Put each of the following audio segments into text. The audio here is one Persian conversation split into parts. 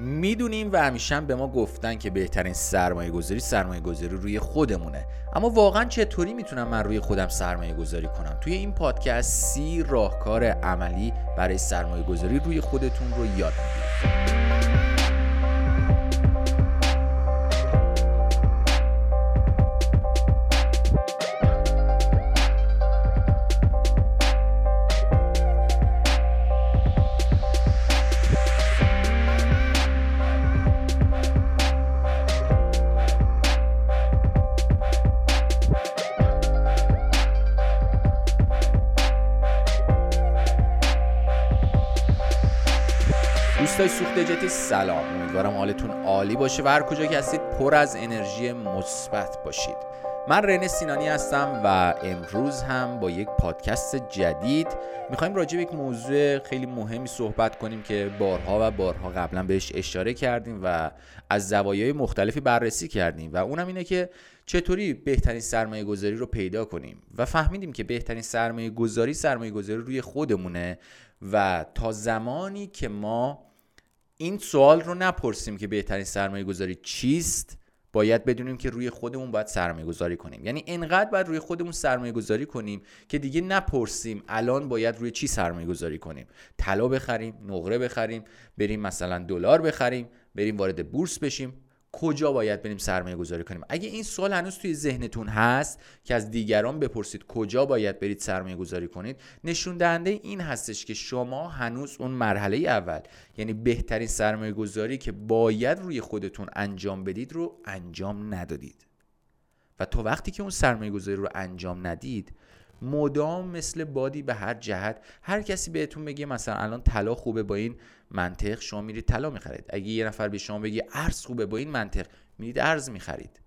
می‌دونیم و همیشه به ما گفتن که بهترین سرمایه گذاری سرمایه گذاری روی خودمونه. اما واقعا چطوری می‌تونم من روی خودم سرمایه گذاری کنم؟ توی این پادکست سی راهکار عملی برای سرمایه گذاری روی خودتون رو یاد می‌گیرم. سلام. امیدوارم حالتون عالی باشه و هر کجا که هستید پر از انرژی مثبت باشید. من رنه سینانی هستم و امروز هم با یک پادکست جدید می‌خوایم راجع به یک موضوع خیلی مهمی صحبت کنیم که بارها و بارها قبلا بهش اشاره کردیم و از زوایای مختلفی بررسی کردیم و اونم اینه که چطوری بهترین سرمایه گذاری رو پیدا کنیم و فهمیدیم که بهترین سرمایه گذاری سرمایه گذاری روی خودمونه و تا زمانی که ما این سوال رو نپرسیم که بهترین سرمایه گذاری چیست؟ باید بدونیم که روی خودمون باید سرمایه گذاری کنیم. یعنی انقدر باید روی خودمون سرمایه گذاری کنیم که دیگه نپرسیم الان باید روی چی سرمایه گذاری کنیم. طلا بخریم نقره بخریم بریم مثلا دلار بخریم بریم وارد بورس بشیم. کجا باید بریم سرمایه گذاری کنیم؟ اگه این سوال هنوز توی ذهنتون هست که از دیگران بپرسید کجا باید برید سرمایه گذاری کنید نشون دهنده این هستش که شما هنوز اون مرحله اول یعنی بهترین سرمایه گذاری که باید روی خودتون انجام بدید رو انجام ندادید. و تا وقتی که اون سرمایه گذاری رو انجام ندید مدام مثل بادی به هر جهت. هر کسی بهتون بگه مثلا الان طلا خوبه با این منطق شما میرید طلا می‌خرید. اگه یه نفر به شما بگه ارز خوبه با این منطق میرید ارز می‌خرید.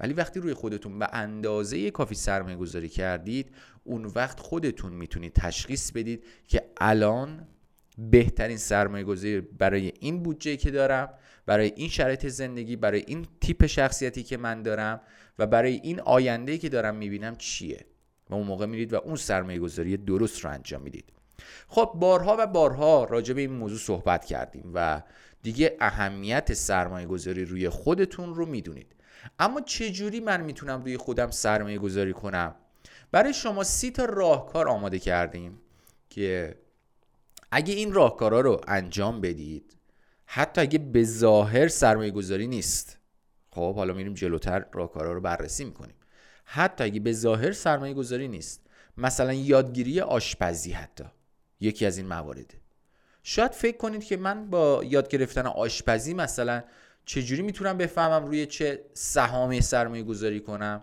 ولی وقتی روی خودتون به اندازه کافی سرمایه گذاری کردید اون وقت خودتون می‌تونید تشخیص بدید که الان بهترین سرمایه گذاری برای این بودجه که دارم برای این شرایط زندگی برای این تیپ شخصیتی که من دارم و برای این آینده که دارم می‌بینم چیه؟ و اون موقع میرید و اون سرمایه گذاری درست رو انجام می‌دید. خب بارها و بارها راجع به این موضوع صحبت کردیم و دیگه اهمیت سرمایه گذاری روی خودتون رو می‌دونید. اما چجوری من می‌تونم روی خودم سرمایه گذاری کنم؟ برای شما سی تا راهکار آماده کردیم که اگه این راهکارا رو انجام بدید حتی اگه به ظاهر سرمایه گذاری نیست خب حالا میریم جلوتر راهکارا رو بررسی می‌کنیم. حتی اگه به ظاهر سرمایه گذاری نیست. مثلا یادگیری آشپزی حتی. یکی از این موارده شاید فکر کنید که من با یاد گرفتن آشپزی مثلا چجوری می‌تونم بفهمم روی چه سهامی سرمایه گذاری کنم؟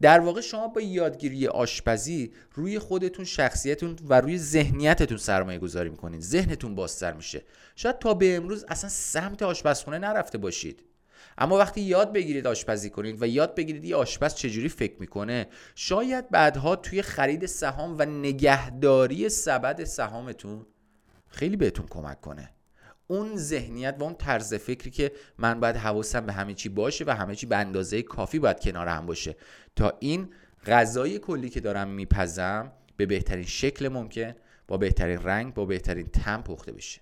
در واقع شما با یادگیری آشپزی روی خودتون شخصیتون و روی ذهنیتتون سرمایه گذاری می‌کنید. ذهنتون بازتر میشه. شاید تا به امروز اصلا سمت آشپزخونه نرفته باشید. اما وقتی یاد بگیرید آشپزی کنید و یاد بگیرید یه آشپز چجوری فکر می‌کنه شاید بعدها توی خرید سهام و نگهداری سبد سهامتون خیلی بهتون کمک کنه. اون ذهنیت و اون طرز فکری که من باید حواسم به همه چی باشه و همه چی به اندازه کافی باید کنار هم باشه. تا این غذای کلی که دارم میپزم به بهترین شکل ممکن با بهترین رنگ با بهترین تم پخته بشه.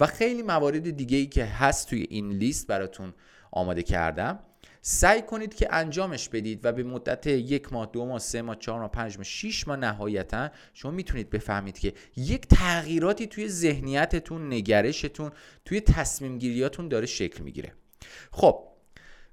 و خیلی موارد دیگه ای که هست توی این لیست براتون آماده کردم. سعی کنید که انجامش بدید و به مدت یک ماه دو ماه سه ماه چهار ماه پنج ماه شیش ماه نهایتا شما می‌تونید بفهمید که یک تغییراتی توی ذهنیتتون نگرشتون توی تصمیم گیریاتون داره شکل می‌گیره. خب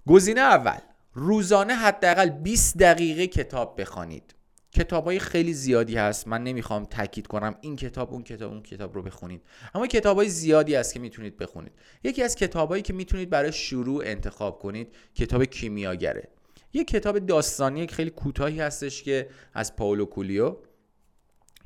گزینه اول. روزانه حداقل 20 دقیقه کتاب بخوانید. کتاب های خیلی زیادی هست. من نمی‌خوام تاکید کنم این کتاب اون کتاب اون کتاب رو بخونید. اما کتاب های زیادی هست که می‌تونید بخونید. یکی از کتابایی که می‌تونید برای شروع انتخاب کنید کتاب کیمیاگره. یه کتاب داستانی خیلی کوتاهی هستش که از پاولو کولیو.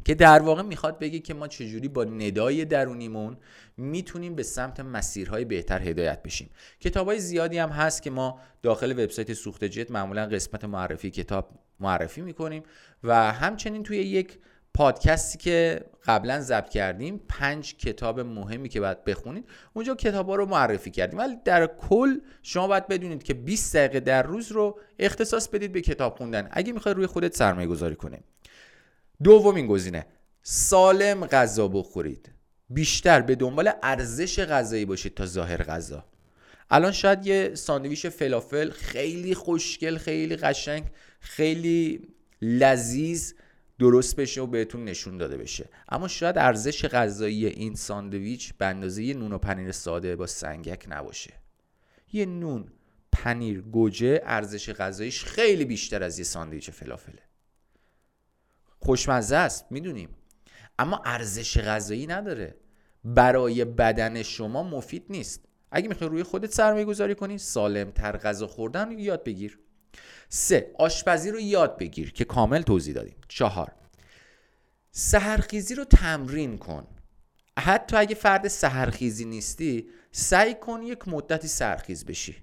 که در واقع می‌خواد بگه که ما چجوری با ندای درونیمون می‌تونیم به سمت مسیرهای بهتر هدایت بشیم. کتاب های زیادی هم هست که ما داخل وبسایت سوخت جت معمولا قسمت معرفی کتاب معرفی می‌کنیم و همچنین توی یک پادکستی که قبلا ضبط کردیم پنج کتاب مهمی که باید بخونید اونجا کتاب ها رو معرفی کردیم. ولی در کل شما باید بدونید که 20 دقیقه در روز رو اختصاص بدید به کتاب خوندن. اگه می‌خوای روی خودت سرمایه گذاری کنیم دومین گزینه. سالم غذا بخورید. بیشتر به دنبال ارزش غذایی باشید تا ظاهر غذا. الان شاید یه ساندویچ فلافل خیلی خوشگل خیلی قشنگ خیلی لذیذ درست بشه و بهتون نشون داده بشه. اما شاید ارزش غذایی این ساندویچ به اندازه یه نون و پنیر ساده با سنگک نباشه. یه نون پنیر گوجه ارزش غذاییش خیلی بیشتر از یه ساندویچ فلافله. خوشمزه است می‌دونیم. اما ارزش غذایی نداره. برای بدن شما مفید نیست. اگه می‌خوای روی خودت سرمایه گذاری کنی سالم تر غذا خوردن یاد بگیر. سه آشپزی رو یاد بگیر که کامل توضیح دادیم. چهار سهرخیزی رو تمرین کن. حتی اگه فرد سهرخیزی نیستی سعی کن یک مدتی سرخیز بشی.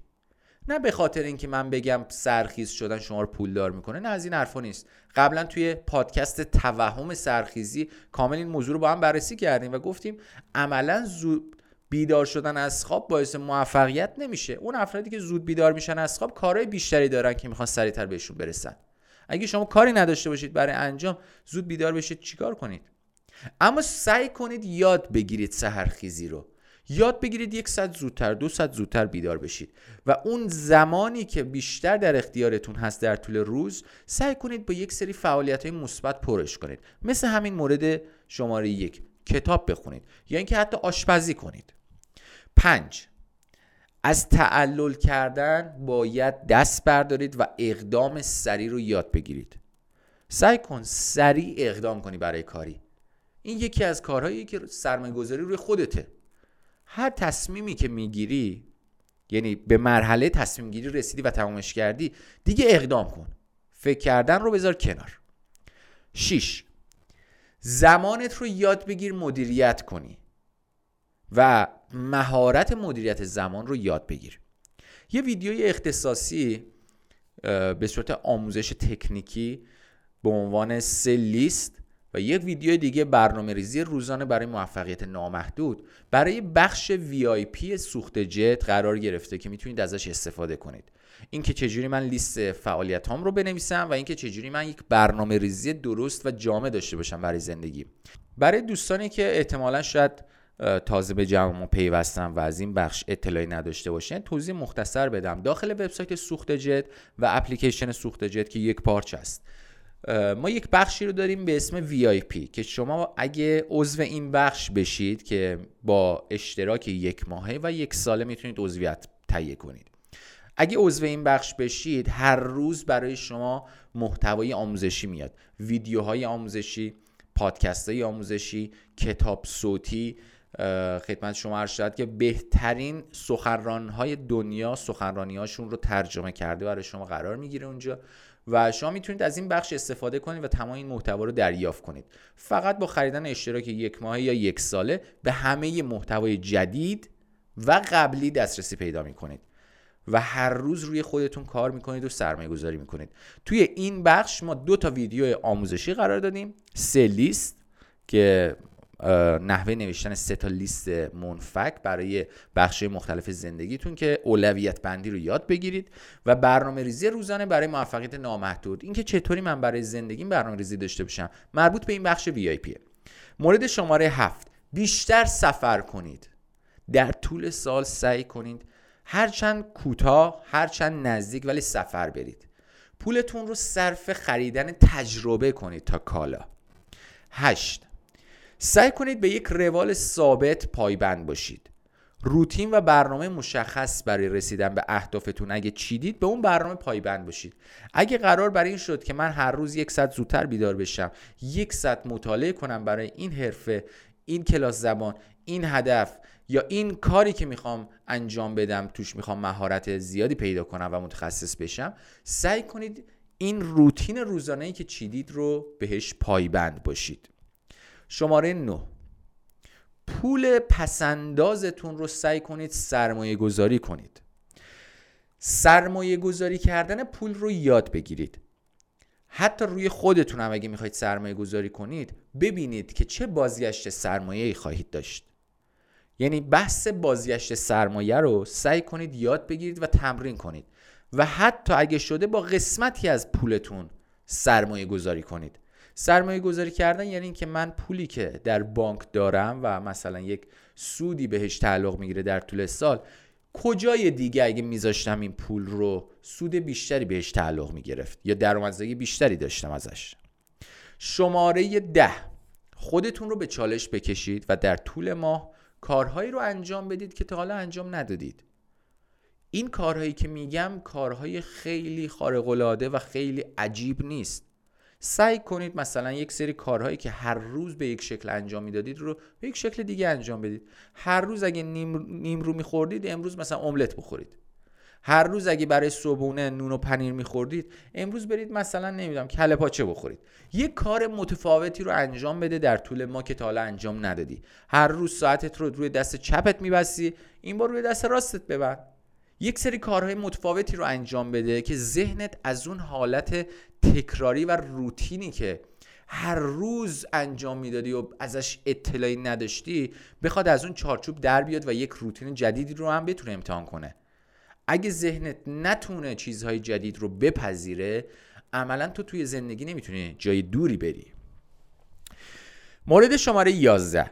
نه به خاطر اینکه من بگم سرخیز شدن شما رو پولدار می‌کنه نه از این حرفا نیست. قبلا توی پادکست توهم سرخیزی کامل این موضوع رو با هم بررسی کردیم و گفتیم عملا زود بیدار شدن از خواب باعث موفقیت نمیشه. اون افرادی که زود بیدار میشن از خواب کارهای بیشتری دارن که می‌خوان سریعتر بهشون برسن. اگه شما کاری نداشته باشید برای انجام زود بیدار بشید چیکار کنید؟ اما سعی کنید یاد بگیرید سحرخیزی رو. یاد بگیرید یک ساعت زودتر دو ساعت زودتر بیدار بشید. و اون زمانی که بیشتر در اختیارتون هست در طول روز سعی کنید با یک سری فعالیت های مثبت پرش کنید. مثل همین مورد شماره یک کتاب بخونید. یا اینکه حتی آشپزی کنید. پنج از تعلل کردن باید دست بردارید و اقدام سریع رو یاد بگیرید. سعی کن سریع اقدام کنی برای کاری. این یکی از کارهایی که سرمایه گذاری روی خودته. هر تصمیمی که می‌گیری یعنی به مرحله تصمیم گیری رسیدی و تمامش کردی دیگه اقدام کن. فکر کردن رو بذار کنار. 6 زمانت رو یاد بگیر مدیریت کنی و مهارت مدیریت زمان رو یاد بگیر. یه ویدیوی اختصاصی به صورت آموزش تکنیکی به عنوان سه لیست و یک ویدیو دیگه برنامه ریزی روزانه برای موفقیت نامحدود. برای بخش VIP سوخت جت قرار گرفته که می‌تونید ازش استفاده کنید. اینکه چجوری من لیست فعالیت هم رو بنویسم و اینکه چجوری من یک برنامه ریزی درست و جامع داشته باشم برای زندگی. برای دوستانی که احتمالا شاید تازه به جمع پیوستن و از این بخش اطلاعی نداشته باشن توضیح مختصر بدم. داخل وبسایت سوخت جت و اپلیکیشن سوخت جت که یک پارچ است. ما یک بخشی رو داریم به اسم VIP که شما اگه عضو این بخش بشید که با اشتراک یک ماهه و یک ساله می‌تونید عضویت تهیه کنید. اگه عضو این بخش بشید هر روز برای شما محتوای آموزشی میاد. ویدیوهای آموزشی پادکست های آموزشی کتاب صوتی. خدمت شما عرض شد که بهترین سخنران های دنیا سخنرانی هاشون رو ترجمه کرده برای شما قرار می‌گیره اونجا. و شما می‌تونید از این بخش استفاده کنید و تمام این محتوا رو دریافت کنید. فقط با خریدن اشتراک یک ماهه یا یک ساله به همه محتوای جدید و قبلی دسترسی پیدا می‌کنید و هر روز روی خودتون کار می‌کنید و سرمایه گذاری می‌کنید. توی این بخش ما دو تا ویدیو آموزشی قرار دادیم. سه لیست که نحوه نوشتن سه تا لیست منفک برای بخش مختلف زندگیتون که اولویت بندی رو یاد بگیرید و برنامه ریزی روزانه برای موفقیت نامحدود. اینکه چطوری من برای زندگیم برنامه ریزی داشته باشم. مربوط به این بخش وی مورد شماره هفت. بیشتر سفر کنید. در طول سال سعی کنید هرچند کوتاه هرچند نزدیک ولی سفر برید. پولتون رو صرف خریدن تجربه کنید تا کالا. هشت. سعی کنید به یک روال ثابت پایبند باشید. روتین و برنامه مشخص برای رسیدن به اهدافتون. اگه چیدید به اون برنامه پایبند باشید. اگه قرار برای این شد که من هر روز یک ساعت زودتر بیدار بشم یک ساعت مطالعه کنم برای این حرفه این کلاس زبان این هدف یا این کاری که می‌خوام انجام بدم توش می‌خوام مهارت زیادی پیدا کنم و متخصص بشم سعی کنید این روتین روزانه ای که چیدید رو بهش پایبند باشید. شماره 9 پول پسندازتون رو سعی کنید سرمایه گذاری کنید. سرمایه گذاری کردن پول رو یاد بگیرید. حتی روی خودتون هم اگه می‌خواید سرمایه گذاری کنید ببینید که چه بازگشت سرمایه ای خواهید داشت. یعنی بحث بازگشت سرمایه رو سعی کنید یاد بگیرید و تمرین کنید. و حتی اگه شده با قسمتی از پولتون سرمایه گذاری کنید. سرمایه گذاری کردن یعنی اینکه من پولی که در بانک دارم و مثلا یک سودی بهش تعلق می‌گیره در طول سال کجای دیگه اگه میذاشتم این پول رو سود بیشتری بهش تعلق می‌گرفت یا درآمدزایی بیشتری داشتم ازش؟ شماره ده خودتون رو به چالش بکشید و در طول ماه کارهایی رو انجام بدید که تا حالا انجام ندادید. این کارهایی که میگم کارهای خیلی خارق‌العاده و خیلی عجیب نیست. سعی کنید مثلا یک سری کارهایی که هر روز به یک شکل انجام می‌دادید رو به یک شکل دیگه انجام بدید. هر روز اگه نیم, نیم رو میخوردید امروز مثلا املت بخورید. هر روز اگه برای صبحونه نون و پنیر میخوردید امروز برید مثلا نمی‌دونم کله پاچه بخورید. یک کار متفاوتی رو انجام بده در طول ما که تا حالا انجام ندادی. هر روز ساعتت رو روی دست چپت میبستی این بار روی دست راستت ببند. یک سری کارهای متفاوتی رو انجام بده که ذهنت از اون حالت تکراری و روتینی که هر روز انجام می‌دادی و ازش اطلاعی نداشتی بخواد از اون چارچوب در بیاد و یک روتین جدیدی رو هم بتونه امتحان کنه. اگه ذهنت نتونه چیزهای جدید رو بپذیره عملا تو توی زندگی نمی‌تونی جای دوری بری. مورد شماره 11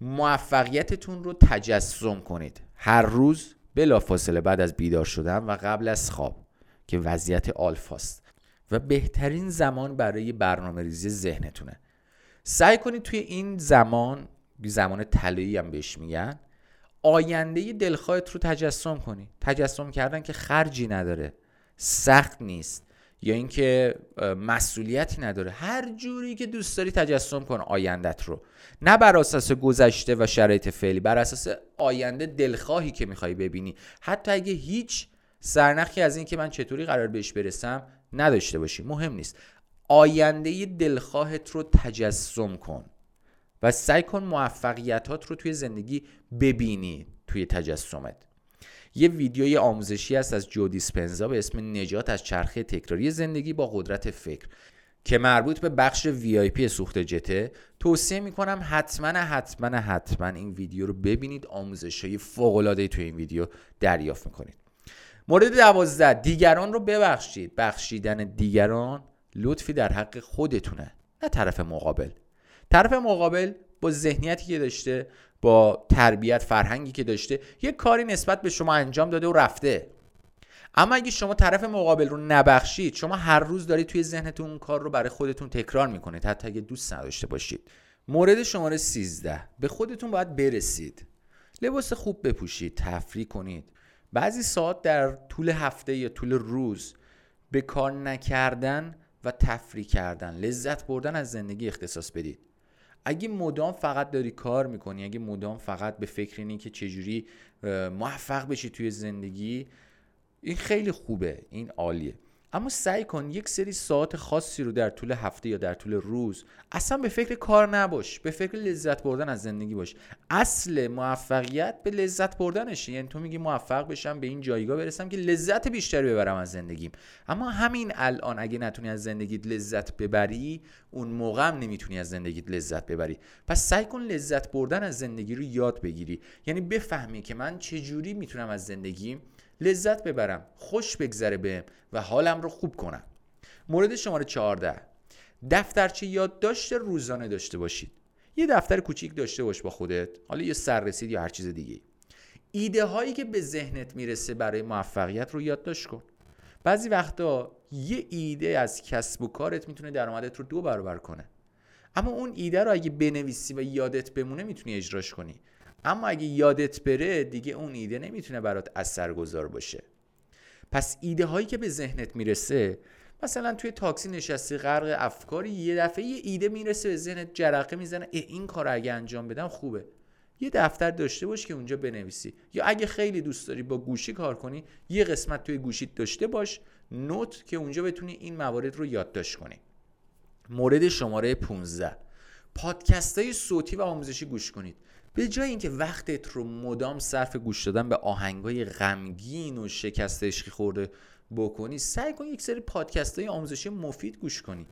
موفقیتتون رو تجسم کنید. هر روز بلافاصله بعد از بیدار شدن و قبل از خواب که وضعیت آلفاست و بهترین زمان برای برنامه ریزی ذهنتونه. سعی کنید توی این زمان زمان طلایی هم بهش میگن آینده دلخواهت رو تجسم کنی. تجسم کردن که خرجی نداره. سخت نیست. یا اینکه مسئولیتی نداره. هر جوری که دوست داری تجسم کن آیندت رو. نه بر اساس گذشته و شرایط فعلی بر اساس آینده دلخواهی که می‌خوای ببینی. حتی اگه هیچ سرنخی از این که من چطوری قرار بهش برسم نداشته باشی. مهم نیست. آینده دلخواهت رو تجسم کن و سعی کن موفقیتات رو توی زندگی ببینی توی تجسمت. یه ویدیوی آموزشی است از جو دیسپنزا به اسم نجات از چرخه تکراری زندگی با قدرت فکر که مربوط به بخش پی سوخت جته. توصیه می‌کنم حتما حتما حتما این ویدیو رو ببینید. آموزش های فوق العاده توی این ویدیو دریافت می‌کنید. مورد دوازده دیگران رو ببخشید. بخشیدن دیگران لطفی در حق خودتونه نه طرف مقابل. طرف مقابل با ذهنیتی که داشته با تربیت فرهنگی که داشته یک کاری نسبت به شما انجام داده و رفته. اما اگه شما طرف مقابل رو نبخشید شما هر روز دارید توی ذهنتون اون کار رو برای خودتون تکرار می‌کنید. حتی اگه دوست نداشته باشید. مورد شماره 13 به خودتون باید برسید. لباس خوب بپوشید تفریح کنید. بعضی ساعت در طول هفته یا طول روز به کار نکردن و تفریح کردن. لذت بردن از زندگی اختصاص بدید. اگه مدام فقط داری کار می‌کنی اگه مدام فقط به فکر اینی که چجوری موفق بشی توی زندگی این خیلی خوبه این عالیه. اما سعی کن یک سری ساعت خاصی رو در طول هفته یا در طول روز اصلا به فکر کار نباش به فکر لذت بردن از زندگی باش. اصل موفقیت به لذت بردنشه. یعنی تو میگی موفق بشم به این جایگاه برسم که لذت بیشتری ببرم از زندگیم. اما همین الان اگه نتونی از زندگیت لذت ببری اون موقع هم نمی‌تونی از زندگیت لذت ببری. پس سعی کن لذت بردن از زندگی رو یاد بگیری. یعنی بفهمی که من چجوری می‌تونم از زندگیم لذت ببرم خوش بگذره بهم و حالم رو خوب کنم. مورد شماره 14 دفترچه یادداشت روزانه داشته باشید. یه دفتر کوچیک داشته باش با خودت حالا یه سررسید یا هر چیز دیگه ایده هایی که به ذهنت می‌رسه برای موفقیت رو یادداشت کن. بعضی وقتا یه ایده از کسب و کارت می‌تونه درآمدت رو دو برابر کنه. اما اون ایده رو اگه بنویسی و یادت بمونه می‌تونی اجراش کنی. اما اگه یادت بره دیگه اون ایده نمی‌تونه برات اثرگذار باشه. پس ایده هایی که به ذهنت می‌رسه مثلا توی تاکسی نشستی غرق افکاری یه دفعه یه ایده می‌رسه به ذهنت جرقه می‌زنه این کار اگه انجام بدم خوبه. یه دفتر داشته باش که اونجا بنویسی. یا اگه خیلی دوست داری با گوشی کار کنی یه قسمت توی گوشیت داشته باش نوت که اونجا بتونی این موارد رو یادداشت کنی. مورد شماره 15 پادکست های صوتی و آموزشی گوش کنید. به جای اینکه وقتت رو مدام صرف گوش دادن به آهنگای غمگین و شکست عشقی خورده بکنی سعی کن یک سری پادکست های آموزشی مفید گوش کنی.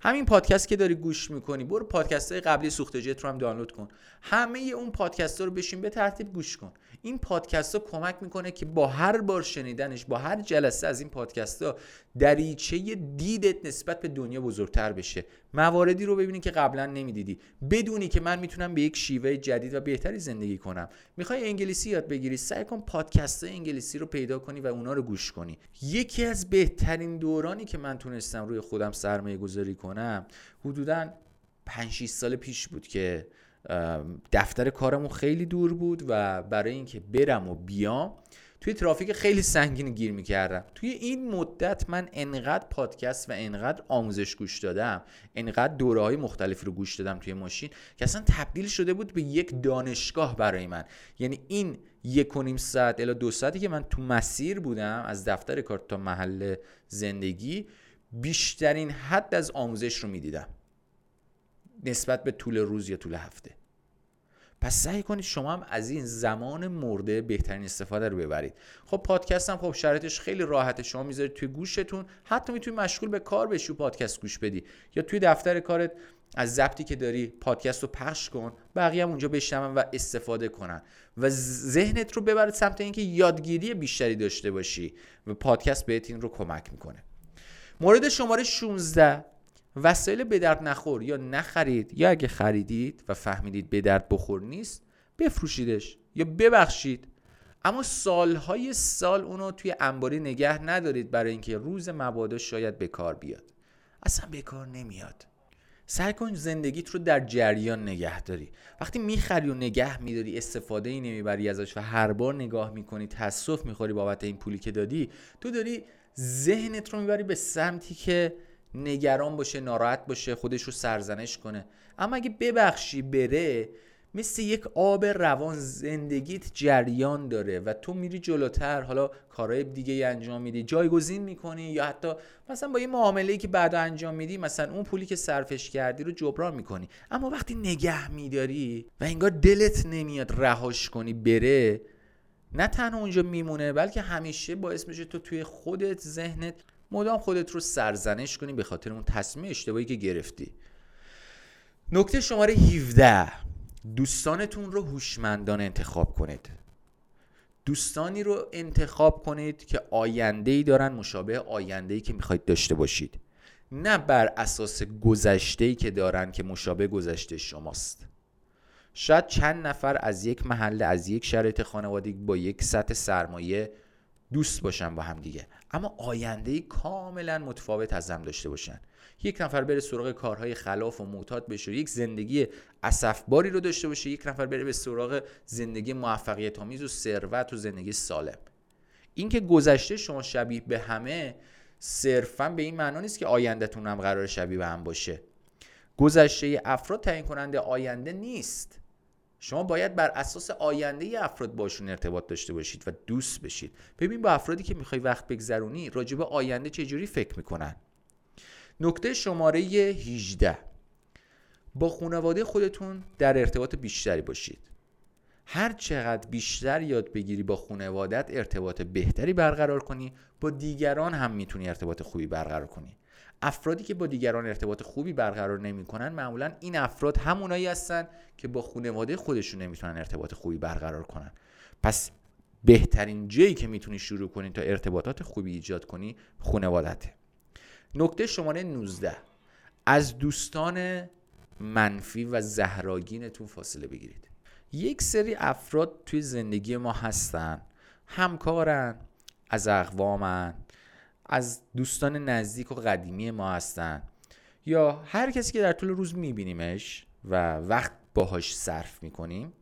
همین پادکست که داری گوش می‌کنی برو پادکست های قبلی سوخت جت رو هم دانلود کن. همه اون پادکست ها رو بشین به ترتیب گوش کن. این پادکست ها کمک می‌کنه که با هر بار شنیدنش با هر جلسه از این پادکست ها دریچه دیدت نسبت به دنیا بزرگتر بشه. مواردی رو ببینی که قبلا نمی‌دیدی. بدونی که من می‌تونم به یک شیوه جدید و بهتری زندگی کنم. می‌خوای انگلیسی یاد بگیری؟ سعی کن پادکست انگلیسی رو پیدا کنی و اونا رو گوش کنی. یکی از بهترین دورانی که من تونستم روی خودم سرمایه گذاری کنم حدودا 5 سال پیش بود که دفتر کارمون خیلی دور بود و برای اینکه برم و بیام توی ترافیک خیلی سنگین گیر می‌کردم. توی این مدت من انقدر پادکست و انقدر آموزش گوش دادم انقدر دوره های مختلفی رو گوش دادم توی ماشین که اصلا تبدیل شده بود به یک دانشگاه برای من. یعنی این یک و نیم ساعت الا دو ساعتی که من تو مسیر بودم از دفتر کار تا محل زندگی بیشترین حد از آموزش رو می‌دیدم. نسبت به طول روز یا طول هفته. پس سعی کنید شما هم از این زمان مرده بهترین استفاده رو ببرید. خب پادکست هم خب شرایطش خیلی راحته. شما می‌ذارید توی گوشتون. حتی می‌تونی مشغول به کار بشی و پادکست گوش بدی. یا توی دفتر کارت از ضبطی که داری پادکست رو پخش کن بقیه هم اونجا بشنون و استفاده کنن. و ذهنت رو ببرد سمت اینکه یادگیری بیشتری داشته باشی و پادکست بهت این رو کمک می‌کنه. مورد شماره 16 وسایل به درد نخور یا نخرید یا اگه خریدید و فهمیدید به درد بخور نیست بفروشیدش یا ببخشید. اما سالهای سال اونو توی انباری نگه ندارید برای اینکه روز مبادا شاید به کار بیاد. اصلا به کار نمیاد. سعی کن زندگیت رو در جریان نگه داری. وقتی می‌خری و نگه میداری استفاده ای نمی‌بری ازش و هر بار نگاه می‌کنی تصف می‌خوری بابت این پولی که دادی تو داری ذهنت رو می‌بری به سمتی که نگران باشه ناراحت باشه خودش رو سرزنش کنه. اما اگه ببخشی بره مثل یک آب روان زندگیت جریان داره و تو میری جلوتر. حالا کارهای دیگه انجام میدی جایگزین می‌کنی یا حتی مثلا با یه معامله که بعد انجام میدی مثلا اون پولی که صرفش کردی رو جبران می‌کنی. اما وقتی نگه میداری و انگار دلت نمیاد رهاش کنی بره نه تنها اونجا میمونه بلکه همیشه باعث میشه تو توی خودت ذهنت مدام خودت رو سرزنش کنی به خاطر اون تصمیم اشتباهی که گرفتی. نکته شماره 17 دوستانتون رو هوشمندانه انتخاب کنید. دوستانی رو انتخاب کنید که آینده ای دارن مشابه آینده ای که می‌خواید داشته باشید. نه بر اساس گذشته ای که دارن که مشابه گذشته شماست. شاید چند نفر از یک محله از یک شرایط خانوادگی با یک سطح سرمایه دوست باشن با هم دیگه. اما آینده کاملا متفاوت از هم داشته باشن. یک نفر بره سراغ کارهای خلاف و معتاد بشه یک زندگی اسفباری رو داشته باشه یک نفر بره به سراغ زندگی موفقیت آمیز و ثروت و زندگی سالم. اینکه گذشته شما شبیه به همه صرفا به این معنا نیست که آیندهتون هم قرار شبیه به هم باشه. گذشته افراد تعیین کننده آینده نیست. شما باید بر اساس آینده افراد باشون ارتباط داشته باشید و دوست بشید. ببین با افرادی که می‌خوای وقت بگذرونی راجع به آینده چجوری فکر می‌کنن؟ نکته شماره 18 با خانواده خودتون در ارتباط بیشتری باشید. هر چقدر بیشتر یاد بگیری با خانوادت ارتباط بهتری برقرار کنی. با دیگران هم می‌تونی ارتباط خوبی برقرار کنی. افرادی که با دیگران ارتباط خوبی برقرار نمی‌کنن معمولا این افراد همونایی هستن که با خانواده خودشون نمی‌تونن ارتباط خوبی برقرار کنن. پس بهترین جایی که می‌تونی شروع کنی تا ارتباطات خوبی ایجاد کنی خانوادته نکته شماره 19 از دوستان منفی و زهراگینتون فاصله بگیرید. یک سری افراد توی زندگی ما هستن همکارن از اقوامن از دوستان نزدیک و قدیمی ما هستن. یا هر کسی که در طول روز میبینیمش و وقت باهاش صرف می‌کنیم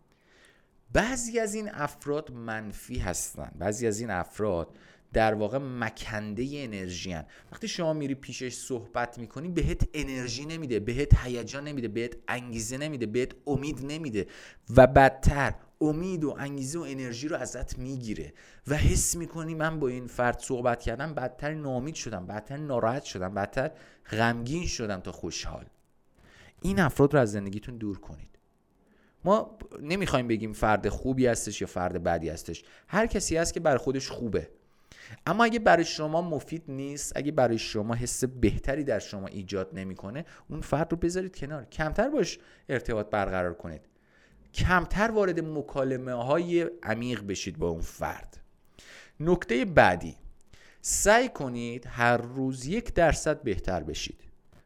بعضی از این افراد منفی هستن. بعضی از این افراد در واقع مکنده انرژی هن. وقتی شما میری پیشش صحبت می‌کنی بهت انرژی نمیده بهت هیجان نمیده بهت انگیزه نمیده بهت امید نمیده. و بدتر امید و انگیزه و انرژی رو ازت می‌گیره. و حس می‌کنی من با این فرد صحبت کردم بدتر نامید شدم بدتر ناراحت شدم بدتر غمگین شدم تا خوشحال. این افراد رو از زندگیتون دور کنید. ما نمی‌خوایم بگیم فرد خوبی هستش یا فرد بدی هستش. هر کسی هست که بر خودش خوبه. اما اگه برای شما مفید نیست اگه برای شما حس بهتری در شما ایجاد نمی‌کنه اون فرد رو بذارید کنار. کمتر باش ارتباط برقرار کنید. کمتر وارد مکالمه های عمیق بشید با اون فرد. نکته بعدی سعی کنید هر روز یک درصد بهتر بشید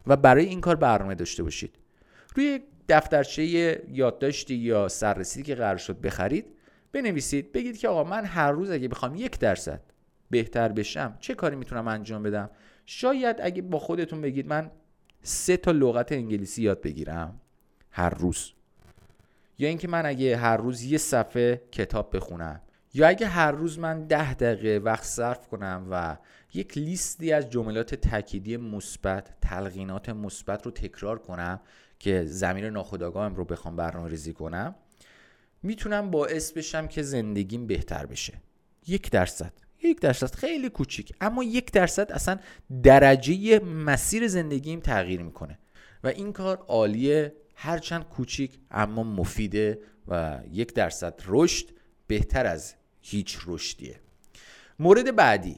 و برای این کار برنامه داشته باشید. روی دفترچه یادداشتی یا سررسیدی که قرار شد بخرید بنویسید بگید که آقا من هر روز اگه بخوام یک درصد بهتر بشم چه کاری می‌تونم انجام بدم؟ شاید اگه با خودتون بگید من سه تا لغت انگلیسی یاد بگیرم هر روز. یا اینکه من اگه هر روز یه صفحه کتاب بخونم یا اگه هر روز من ده دقیقه وقت صرف کنم و یک لیستی از جملات تأکیدی مثبت تلقینات مثبت رو تکرار کنم که زمین ناخودآگاهم رو بخوام برنامه ریزی کنم می‌تونم باعث بشم که زندگیم بهتر بشه. یک درصد. یک درصد خیلی کوچیک. اما یک درصد اصلا درجه مسیر زندگیم تغییر می‌کنه. و این کار عالیه هرچند کوچیک اما مفیده و یک درصد رشد بهتر از هیچ رشدیه. مورد بعدی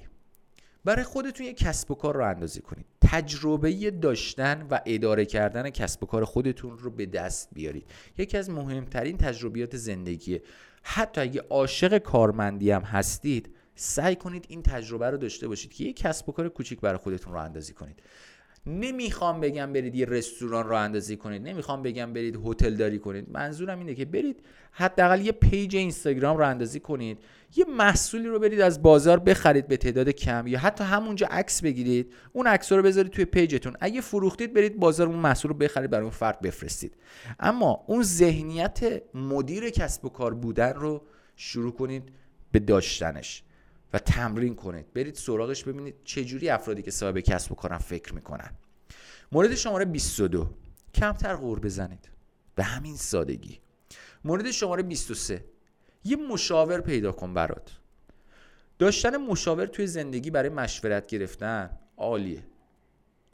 برای خودتون یک کسب و کار رو اندازی کنید. تجربه داشتن و اداره کردن کسب و کار خودتون رو به دست بیارید. یکی از مهمترین تجربیات زندگیه. حتی اگه عاشق کارمندی هم هستید سعی کنید این تجربه رو داشته باشید که یک کسب و کار کوچیک برای خودتون رو اندازی کنید. نمی‌خوام بگم برید یه رستوران راه اندازی کنید نمی‌خوام بگم برید هتل داری کنید. منظورم اینه که برید حداقل یه page اینستاگرام راه اندازی کنید. یه محصولی رو برید از بازار بخرید به تعداد کم یا حتی همونجا عکس بگیرید. اون عکس رو بذارید توی page تون. اگه فروختید برید بازار اون محصول رو بخرید برای اون فرد بفرستید. اما اون ذهنیت مدیر کسب و کار بودن رو شروع کنید به داشتنش. و تمرین کنید. برید سراغش ببینید چجوری افرادی که صاحب کسب و کارن فکر می‌کنن. مورد شماره 22 کمتر غور بزنید. به همین سادگی. مورد شماره 23 یه مشاور پیدا کن برات. داشتن مشاور توی زندگی برای مشورت گرفتن عالیه.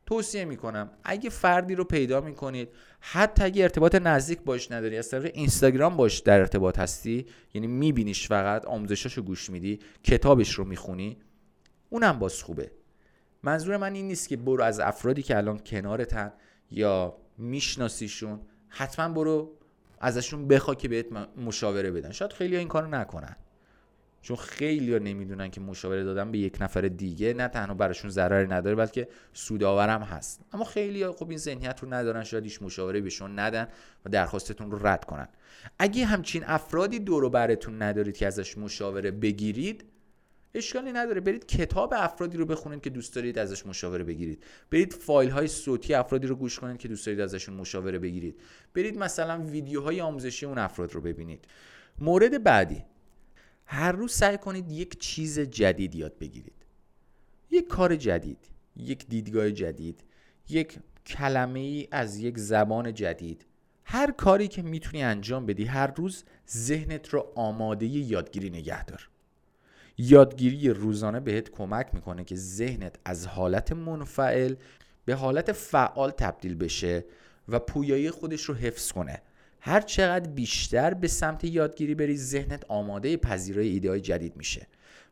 توصیه می‌کنم. اگه فردی رو پیدا می‌کنید حتی اگه ارتباط نزدیک باش نداری از طریق اینستاگرام باش در ارتباط هستی یعنی میبینیش فقط آموزشاشو گوش میدی کتابش رو می‌خونی اونم باز خوبه. منظور من این نیست که برو از افرادی که الان کنارتن یا میشناسیشون حتما برو ازشون بخوا که بهت مشاوره بدن. شاید خیلی این کارو نکنن. چون خیلی ها نمی‌دونن که مشاوره دادن به یک نفر دیگه نه تنها براشون ضرری نداره بلکه سودآورم هست. اما خیلی ها خب این ذهنیت رو ندارن شاید هیچ مشاوره بهشون ندن و درخواستتون رو رد کنن. اگه همچین افرادی دور و برتون ندارید که ازش مشاوره بگیرید اشکالی نداره. برید کتاب افرادی رو بخونید که دوست دارید ازش مشاوره بگیرید. برید فایل های صوتی افرادی رو گوش کنید که دوست دارید ازشون مشاوره بگیرید. برید مثلا ویدیوهای آموزشی اون افراد رو ببینید. مورد بعدی. هر روز سعی کنید یک چیز جدید یاد بگیرید. یک کار جدید یک دیدگاه جدید یک کلمه ای از یک زبان جدید. هر کاری که می‌تونی انجام بدی هر روز ذهنت رو آماده یادگیری نگه دار. یادگیری روزانه بهت کمک می‌کنه که ذهنت از حالت منفعل به حالت فعال تبدیل بشه و پویایی خودش رو حفظ کنه. هر چقدر بیشتر به سمت یادگیری بری ذهنت آماده پذیرای ایده های جدید میشه.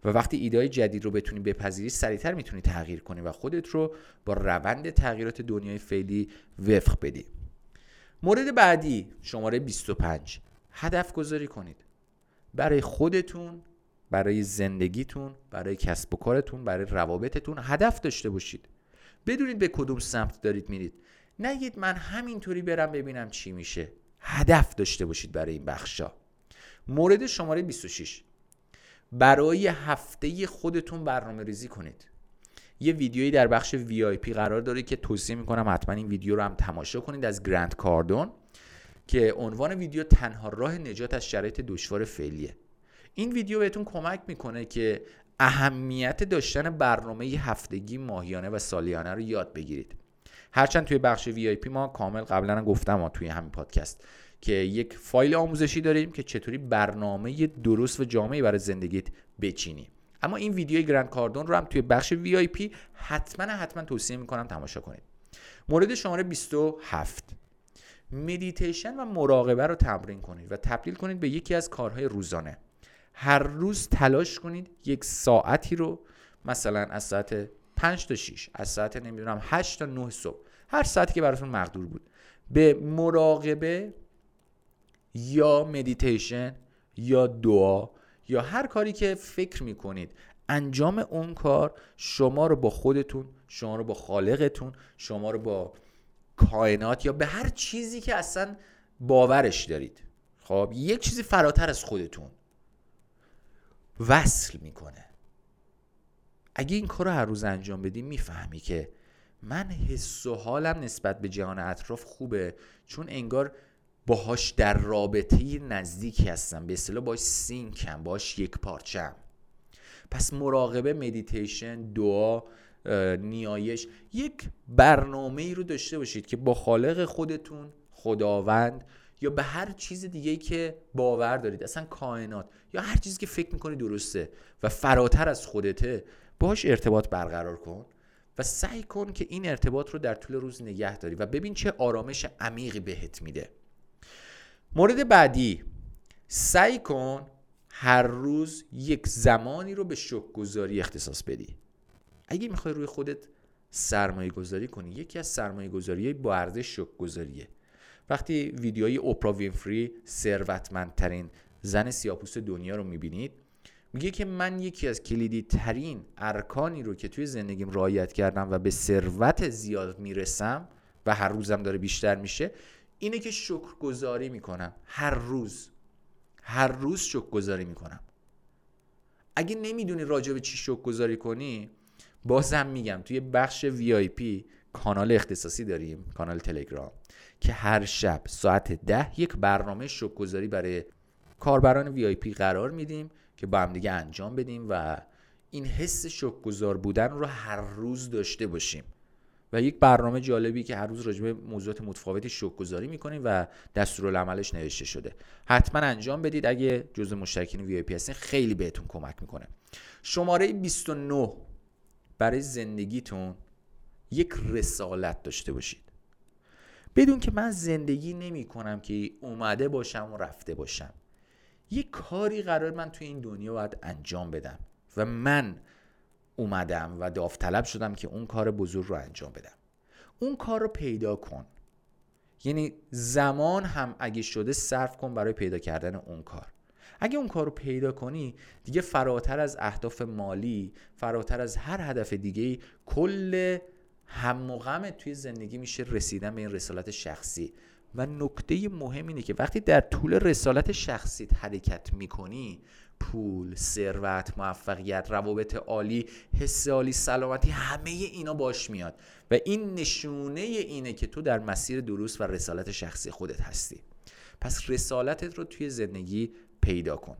و وقتی ایده های جدید رو بتونی بپذیری سریعتر می‌تونی تغییر کنی و خودت رو با روند تغییرات دنیای فعلی وفق بدی. مورد بعدی شماره 25 هدف گذاری کنید. برای خودتون برای زندگیتون برای کسب و کارتون برای روابطتون هدف داشته باشید. بدونید به کدوم سمت دارید میرید. نگید من همینطوری برم ببینم چی میشه. هدف داشته باشید برای این بخشا مورد شماره 26 برای هفته خودتون برنامه ریزی کنید. یه ویدیویی در بخش VIP قرار داره که توصیه می‌کنم حتما این ویدیو رو هم تماشا کنید از گرند کاردون که عنوان ویدیو تنها راه نجات از شرایط دشوار فعلیه. این ویدیو بهتون کمک می‌کنه که اهمیت داشتن برنامه هفتگی ماهیانه و سالیانه رو یاد بگیرید. هرچند توی بخش VIP ما کامل قبلا گفتم ما توی همین پادکست که یک فایل آموزشی داریم که چطوری برنامه درست و جامعی برای زندگیت بچینی. اما این ویدیو گرند کاردون رو هم توی بخش VIP حتما حتما توصیه می‌کنم تماشا کنید. مورد شماره 27 مدیتیشن و مراقبه رو تمرین کنید و تبدیل کنید به یکی از کارهای روزانه. هر روز تلاش کنید یک ساعتی رو مثلا از ساعت 5 تا 6 از ساعت نمی‌دونم 8 تا 9 صبح هر ساعتی که براتون مقدور بود. به مراقبه یا مدیتیشن یا دعا یا هر کاری که فکر می‌کنید انجام اون کار شما رو با خودتون شما رو با خالقتون شما رو با کائنات یا به هر چیزی که اصلا باورش دارید. خب یک چیزی فراتر از خودتون وصل می‌کنه. اگه این کار رو هر روز انجام بدی می‌فهمی که من حس و حالم نسبت به جهان اطراف خوبه. چون انگار باهاش در رابطه نزدیکی هستم. به اصطلاح باش sync م باش یک پارچم پس مراقبه مدیتیشن دعا نیایش یک برنامه ای رو داشته باشید که با خالق خودتون خداوند یا به هر چیز دیگه که باور دارید اصلا کائنات یا هر چیزی که فکر می‌کنی درسته و فراتر از خودته باش ارتباط برقرار کن. و سعی کن که این ارتباط رو در طول روز نگه داری و ببین چه آرامش عمیقی بهت میده. مورد بعدی سعی کن هر روز یک زمانی رو به شک گذاری اختصاص بدی. اگه می‌خوای روی خودت سرمایه گذاری کنی یکی از سرمایه گذاری با ارزش شک گذاریه وقتی ویدیوهای اوپرا وینفری ثروتمندترین زن سیاپوس دنیا رو می‌بینید میگه که من یکی از کلیدی ترین ارکانی رو که توی زندگیم رعایت کردم و به ثروت زیاد می‌رسم و هر روزم داره بیشتر میشه اینه که شکر گذاری می‌کنم. هر روز. هر روز شکر گذاری می‌کنم. اگه نمی‌دونی راجع به چی شکر گذاری کنی بازم میگم توی بخش پی کانال اختصاصی داریم کانال تلگرام که هر شب ساعت ده یک برنامه شکرگزاری برای کاربران پی قرار میدیم. که با هم دیگه انجام بدیم و این حس شکرگزار بودن رو هر روز داشته باشیم. و یک برنامه جالبی که هر روز راجع به موضوعات متفاوتی شکرگزاری می‌کنیم و دستورالعملش نوشته شده. حتما انجام بدید اگه جزء مشترکین وی هستین خیلی بهتون کمک می‌کنه. شماره 29 برای زندگیتون یک رسالت داشته باشید. بدون که من زندگی نمی کنم که اومده باشم و رفته باشم. یک کاری قرار من توی این دنیا باید انجام بدم. و من اومدم و داوطلب شدم که اون کار بزرگ رو انجام بدم. اون کار رو پیدا کن. یعنی زمان هم اگه شده صرف کن برای پیدا کردن اون کار. اگه اون کار رو پیدا کنی دیگه فراتر از اهداف مالی فراتر از هر هدف دیگه کل هم و توی زندگی میشه رسیدن به این رسالت شخصی. و نکته مهم اینه که وقتی در طول رسالت شخصیت حرکت می‌کنی پول، ثروت، موفقیت، روابط عالی، حس عالی، سلامتی همه اینا باش میاد. و این نشونه اینه که تو در مسیر درست و رسالت شخصی خودت هستی. پس رسالتت رو توی زندگی پیدا کن.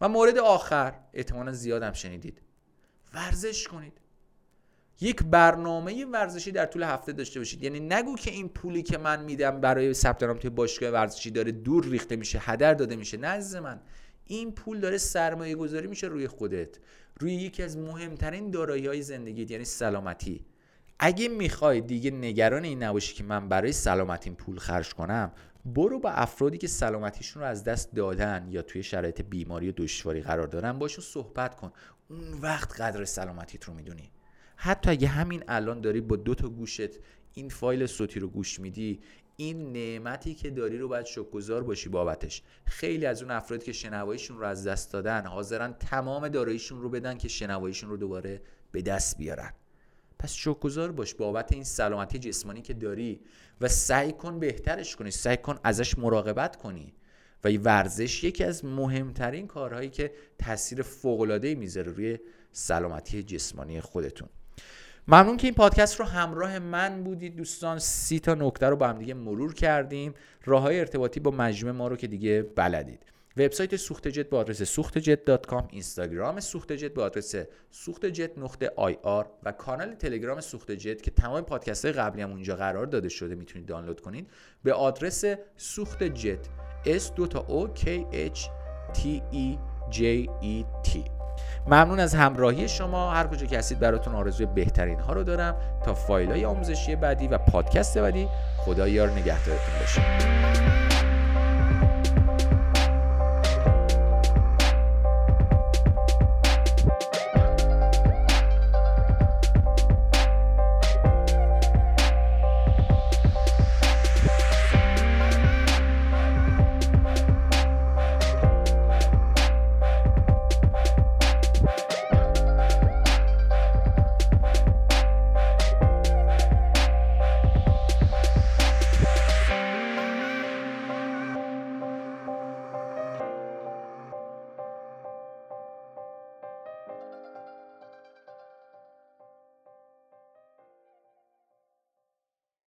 و مورد آخر احتمالا زیادم شنیدید. ورزش کنید. یک برنامه ورزشی در طول هفته داشته باشید. یعنی نگو که این پولی که من میدم برای ثبت نام توی باشگاه ورزشی داره دور ریخته میشه هدر داده میشه. نه من. این پول داره سرمایه گذاری میشه روی خودت. روی یکی از مهمترین دارایی های زندگیت یعنی سلامتی. اگه می‌خوای دیگه نگران این نباشی که من برای سلامتیم پول خرج کنم برو با افرادی که سلامتیشون رو از دست دادن یا توی شرایط بیماری و دشواری قرار دارن باشون صحبت کن. اون وقت قدر سلامتیت رو می‌دونی. حتی اگه همین الان داری با دو تا گوشت این فایل صوتی رو گوش میدی این نعمتی که داری رو باید شکرگزار باشی بابتش. خیلی از اون افرادی که شنواییشون رو از دست دادن حاضرن تمام داراییشون رو بدن که شنواییشون رو دوباره به دست بیارن. پس شکرگزار باش بابت این سلامتی جسمانی که داری و سعی کن بهترش کنی سعی کن ازش مراقبت کنی و ورزش یکی از مهمترین کارهایی که تاثیر فوق‌العاده‌ای می‌ذاره روی سلامتی جسمانی خودتون. ممنون که این پادکست رو همراه من بودید. دوستان سی تا نکته رو با هم دیگه مرور کردیم. راه های ارتباطی با مجموعه ما رو که دیگه بلدید. وبسایت سوخت جت با آدرس سوختجت.com اینستاگرام سوخت جت با آدرس سوخت جت نقطه آی آر و کانال تلگرام سوخت جت که تمام پادکست های قبلی هم اونجا قرار داده شده می‌تونید دانلود کنید به آدرس سوخت جت S دو تا O K H T E J E T. ممنون از همراهی شما. هر کجا که هستید براتون آرزوی بهترین ها رو دارم. تا فایل های آموزشی بعدی و پادکست بعدی خدا یار نگهدارتون باشه.